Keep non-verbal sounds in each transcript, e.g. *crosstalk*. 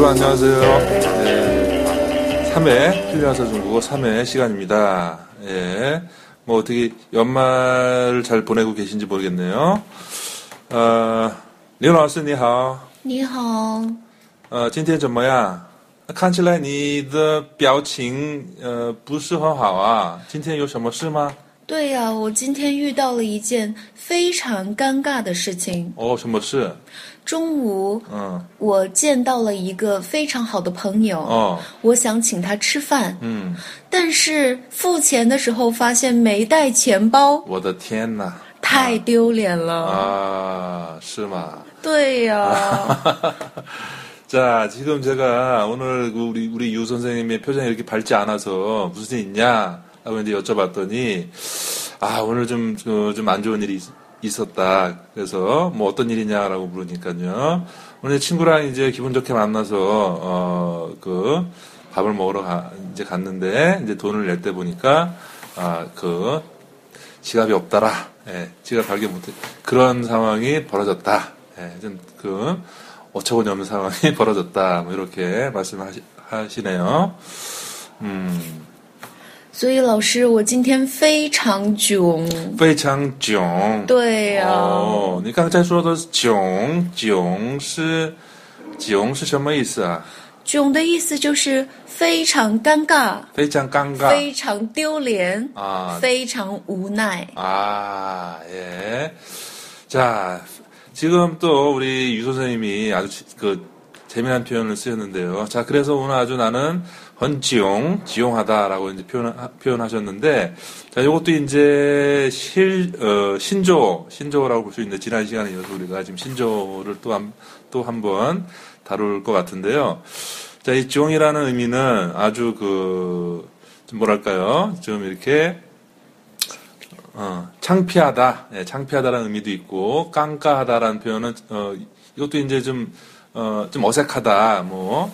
여러분 안녕하세요. 네, 3회 필리아서 중국어 3회 시간입니다. 예, 뭐 어떻게 연말을 잘 보내고 계신지 모르겠네요. 어, 刘老师你好，你好，呃，今天怎么样？看起来你的表情呃不是很好啊，今天有什么事吗？ 对呀、我今天遇到了一件非常尴尬的事情。哦，什么事？中午，嗯，我见到了一个非常好的朋友，哦，我想请他吃饭，嗯，但是付钱的时候发现没带钱包，我的天哪！太丢脸了。啊，是吗？*laughs* 对呀、 자, 지금 제가 오늘 그 우리, 우리 유 선생님의 표정이 이렇게 밝지 않아서 무슨 일 있냐? 하고 이제 여쭤봤더니, 아, 오늘 좀, 좀 안 좋은 일이 있- 있었다. 그래서 뭐 어떤 일이냐라고 물으니까요. 오늘 친구랑 이제 기분 좋게 만나서, 어, 그, 밥을 먹으러 가, 이제 갔는데, 이제 돈을 낼 때 보니까, 아, 그, 지갑이 없더라. 예, 지갑 발견 못해. 그런 상황이 벌어졌다. 예, 좀, 그, 어처구니 없는 상황이 *laughs* 벌어졌다. 뭐, 이렇게 말씀하시네요. 음, 所以老师，我今天非常囧。非常囧.对呀、哦，你刚才说的是囧，囧是，囧是什么意思啊？囧的意思就是非常尴尬、非常尴尬非常丢脸、啊非常无奈。 아, 예. 자, 지금 또 우리 유 선생님이 아주 지- 그 재미난 표현을 쓰셨는데요. 자, 그래서 오늘 아주 나는 헌지용, 지용하다라고 이제 표현, 표현하셨는데, 자, 요것도 이제 실, 어, 신조, 신조라고 볼 수 있는데, 지난 시간에 이어서 우리가 지금 신조를 또 한, 또 한 번 다룰 것 같은데요. 자, 이 지용이라는 의미는 아주 그, 좀 뭐랄까요. 좀 이렇게, 어, 창피하다, 예, 창피하다라는 의미도 있고, 깡까하다라는 표현은, 어, 이것도 이제 좀, 어, 좀 어색하다, 뭐,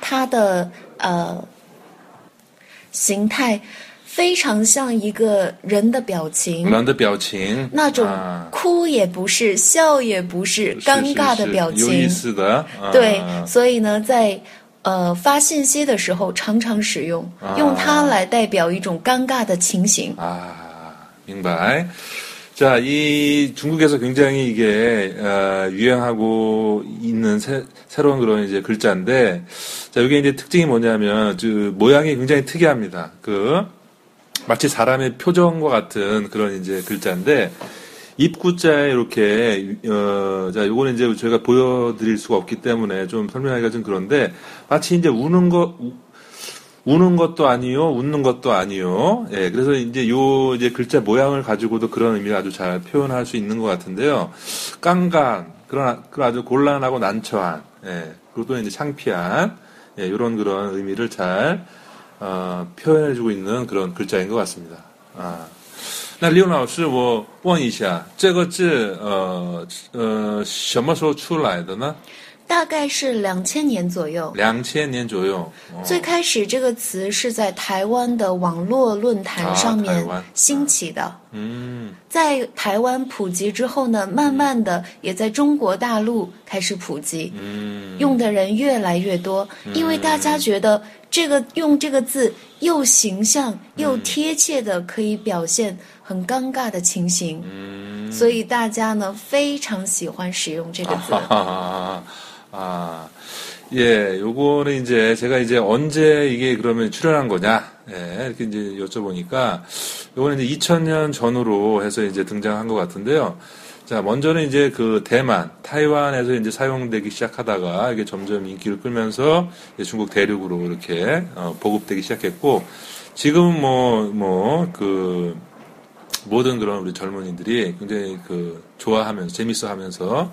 它的呃形态非常像一个人的表情。人的表情，那种啊哭也不是，笑也不是，尴尬的表是是是有意情。思的，啊对，所以呢，在呃发信息的时候常常使用，啊用它来代表一种尴尬的情形。啊,明白. 자, 이 중국에서 굉장히 이게 어, 유행하고 있는 새, 새로운 그런 이제 글자인데, 자, 이게 이제 특징이 뭐냐면, 그 모양이 굉장히 특이합니다. 그 마치 사람의 표정과 같은 그런 이제 글자인데, 입구자에 이렇게 어, 자, 요거는 이제 저희가 보여드릴 수가 없기 때문에 좀 설명하기가 좀 그런데, 마치 이제 우는 거 우- 우는 것도 아니요, 웃는 것도 아니요. 예, 그래서 이제 요 이제 글자 모양을 가지고도 그런 의미를 아주 잘 표현할 수 있는 것 같은데요. 깡간, 그런, 그런 아주 곤란하고 난처한, 예, 그리고 또 이제 창피한, 예, 이런 그런 의미를 잘, 어, 표현해주고 있는 그런 글자인 것 같습니다. 아. 那刘老师，我问一下，这个字，呃呃，什么时候出来的呢？ 大概是两千年左右。两千年左右。哦最开始这个词是在台湾的网络论坛上面兴起的，嗯在台湾普及之后呢，慢慢的也在中国大陆开始普及，嗯。用的人越来越多，因为大家觉得这个用这个字又形象又贴切的可以表现很尴尬的情形，嗯所以大家呢非常喜欢使用这个字。 아, *laughs* 아, 예, 요거는 이제 제가 이제 언제 이게 그러면 출연한 거냐, 예, 이렇게 이제 여쭤보니까 요거는 이제 2000년 전후로 해서 이제 등장한 것 같은데요. 자, 먼저는 이제 그 대만, 타이완에서 이제 사용되기 시작하다가 이게 점점 인기를 끌면서 중국 대륙으로 이렇게 어, 보급되기 시작했고, 지금은 뭐, 뭐, 그, 모든 그런 우리 젊은이들이 굉장히 그 좋아하면서 재밌어 하면서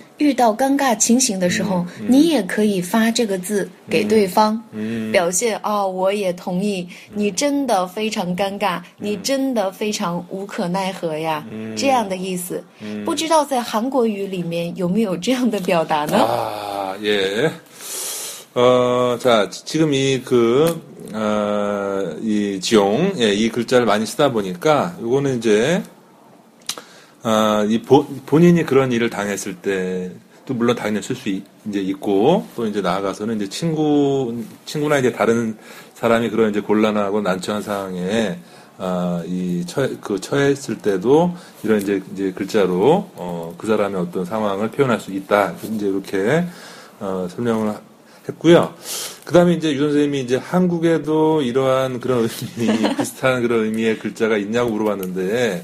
遇到尴尬情形的时候，你也可以发这个字给对方，表现哦，我也同意，你真的非常尴尬，你真的非常无可奈何呀，这样的意思。不知道在韩国语里面有没有这样的表达呢？ 아, 예. 어, 자, 지금 이 그, 어, 이 종, 예, 이 글자를 많이 쓰다 보니까, 요거는 이제, 아, 이 보, 본인이 그런 일을 당했을 때, 또 물론 당연히 쓸수 이제 있고, 또 이제 나아가서는 이제 친구, 친구나 이제 다른 사람이 그런 이제 곤란하고 난처한 상황에, 아, 이, 처, 그, 처했을 때도 이런 이제, 이제 글자로, 어, 그 사람의 어떤 상황을 표현할 수 있다. 이제 이렇게, 어, 설명을 했고요. 그 다음에 이제 유 선생님이 이제 한국에도 이러한 그런 의미, *laughs* 비슷한 그런 의미의 글자가 있냐고 물어봤는데,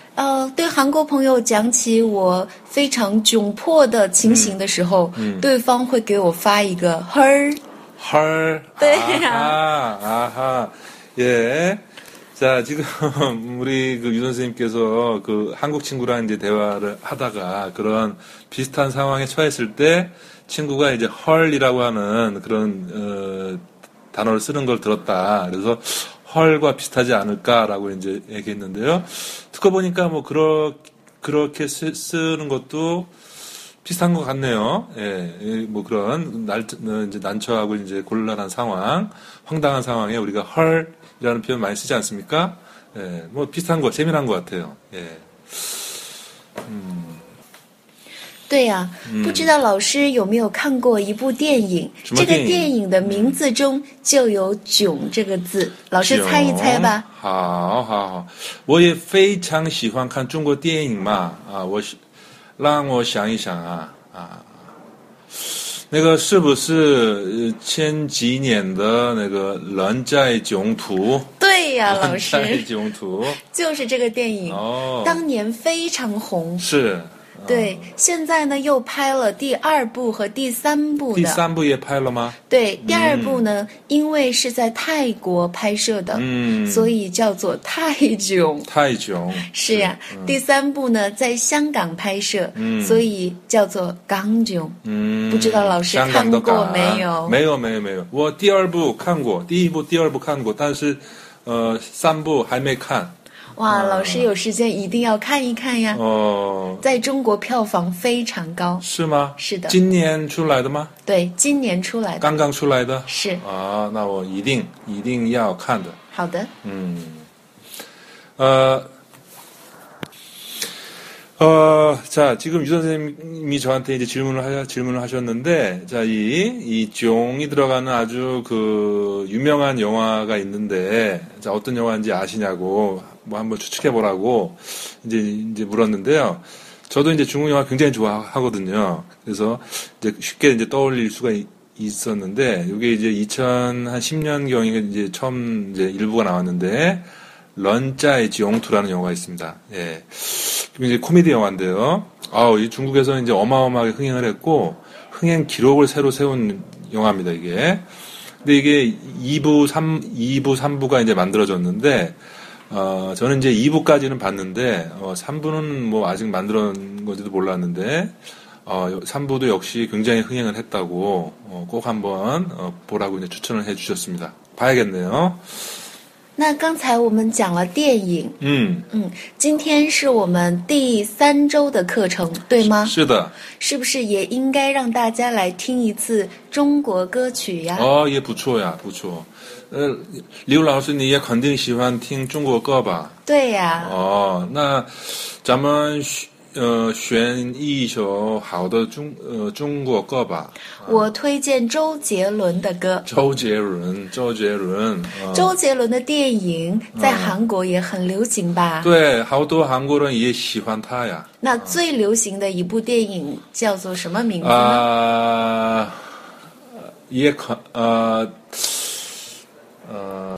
呃，对韩国朋友讲起我非常窘迫的情形的时候，对方会给我发一个“呵儿 헐. 네. 아하, 아하. 예. 자, 지금 우리 그 유 선생님께서 그 한국 친구랑 이제 대화를 하다가 그런 비슷한 상황에 처했을 때 친구가 이제 헐이라고 하는 그런 어, 단어를 쓰는 걸 들었다. 그래서 헐과 비슷하지 않을까라고 이제 얘기했는데요. 듣고 보니까 뭐 그러 그렇게 쓰, 쓰는 것도 비슷한 것 같네요. 예, 예, 뭐 그런 날, 어, 이제 난처하고 이제 곤란한 상황, 황당한 상황에 우리가 헐이라는 표현 많이 쓰지 않습니까? 예, 뭐 비슷한 거, 재미난 것 같아요. 예. 对呀、不知道老师有没有看过一部电影？这个电影的名字中就有“囧”这个字，老师猜一猜吧。好好好，我也非常喜欢看中国电影嘛啊，我是让我想一想啊啊，那个是不是呃前几年的那个《人在囧途》？对呀，老人在师 *laughs* 囧途就是这个电影，哦，当年非常红。是。对，现在呢又拍了第二部和第三部第。三部也拍了吗？对，第二部呢，因为是在泰国拍摄的，嗯所以叫做泰囧。泰囧是呀，第三部呢在香港拍摄，嗯所以叫做港囧。嗯，不知道老师香港的看过没有没有，没有，没有。我第二部看过，第一部、第二部看过，但是呃，三部还没看。哇，老师有时间一定要看一看呀！哦、在中国票房非常高，是吗？是的今年出来的吗？对，今年出来的。刚刚出来的。是啊，那我一定一定要看的。好的， 음. 어, 어, 자, 지금 유 선생님이 저한테 이제 질문을 하, 질문을 하셨는데, 자, 이, 이 종이 들어가는 아주 그 유명한 영화가 있는데, 자, 어떤 영화인지 아시냐고, 뭐 한번 추측해 보라고, 이제, 이제 물었는데요. 저도 이제 중국 영화 굉장히 좋아하거든요. 그래서 이제 쉽게 이제 떠올릴 수가 있- 있었는데, 이게 이제 2010년 경에 이제 처음 이제 일부가 나왔는데, 런짜의 지용투라는 영화가 있습니다. 예. 이제 코미디 영화인데요. 아우, 이 중국에서 이제 어마어마하게 흥행을 했고, 흥행 기록을 새로 세운 영화입니다, 이게. 근데 이게 2부, 3, 2부, 3부가 이제 만들어졌는데, 어, 저는 이제 2부까지는 봤는데, 어, 3부는 뭐 아직 만들어진 건지도 몰랐는데, 어, 3부도 역시 굉장히 흥행을 했다고, 어, 꼭 한번, 어, 보라고 이제 추천을 해 주셨습니다. 봐야겠네요. 那刚才我们讲了电影，嗯,嗯，今天是我们第三周的课程，对吗？是的。是不是也应该让大家来听一次中国歌曲呀？哦，也不错呀，不错。呃，刘老师，你也肯定喜欢听中国歌吧？对呀，哦，那咱们学呃选一首好的中呃中国歌吧。我推荐周杰伦的歌。周杰伦，周杰伦。周杰伦的电影在韩国也很流行吧？对，好多韩国人也喜欢他呀。那最流行的一部电影叫做什么名字呢？啊，也可呃呃嗯。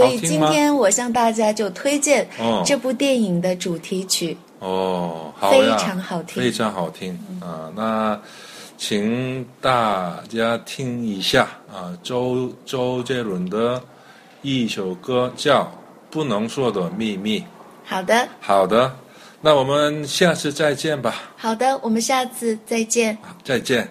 所以今天我向大家就推荐这部电影的主题曲哦，好非常好听，非常好听啊！那请大家听一下啊，周周杰伦的一首歌叫《不能说的秘密》。好的，好的，那我们下次再见吧。好的，我们下次再见。再见。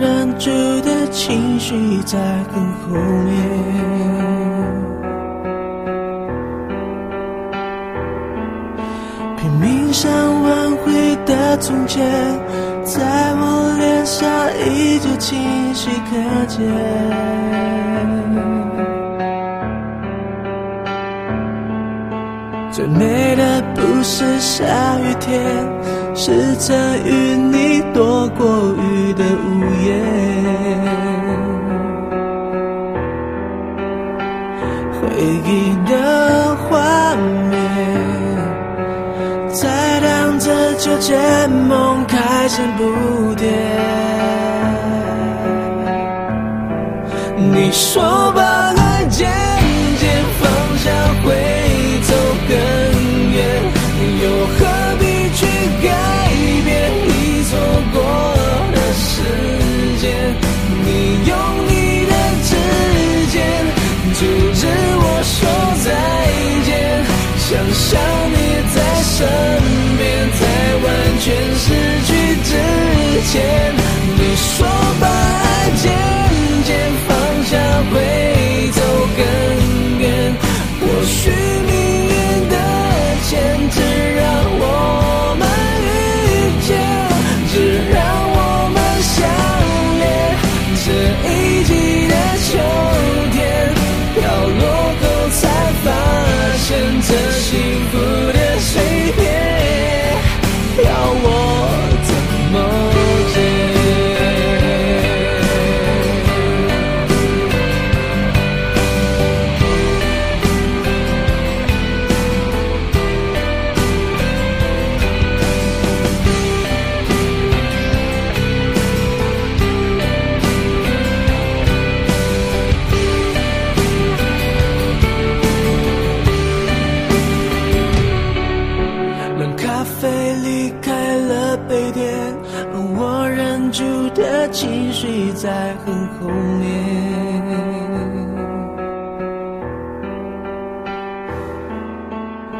忍住的情绪在很后面。拼命想挽回的从前，在我脸上依旧清晰可见。最美的不是下雨天，是曾与你躲过雨的午夜。回忆的画面，在荡着秋千，梦开始不甜。你说吧开了杯垫，我忍住的情绪在很后面，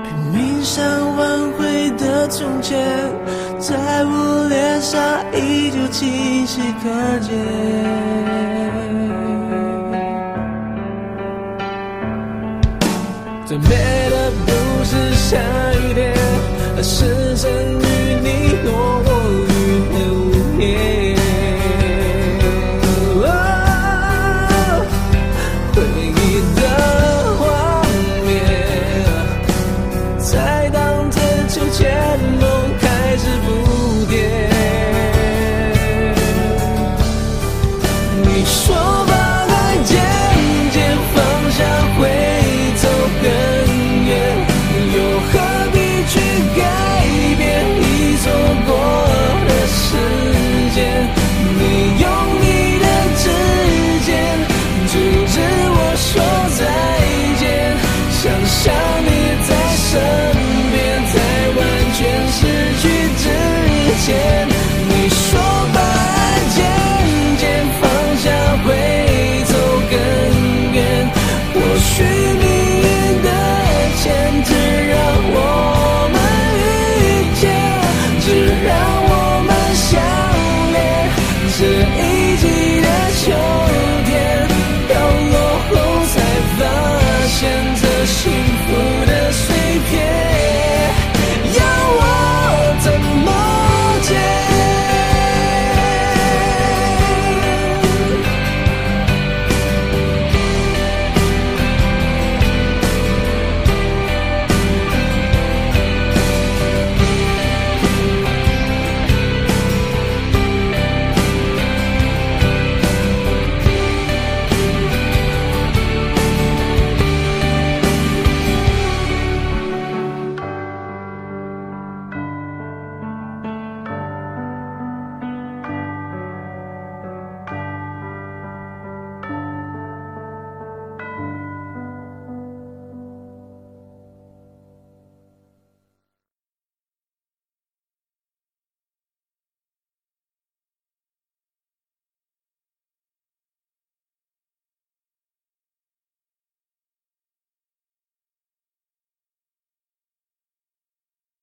拼命想挽回的从前，在我脸上依旧清晰可见。最美的不是下雨天，而是剩余你和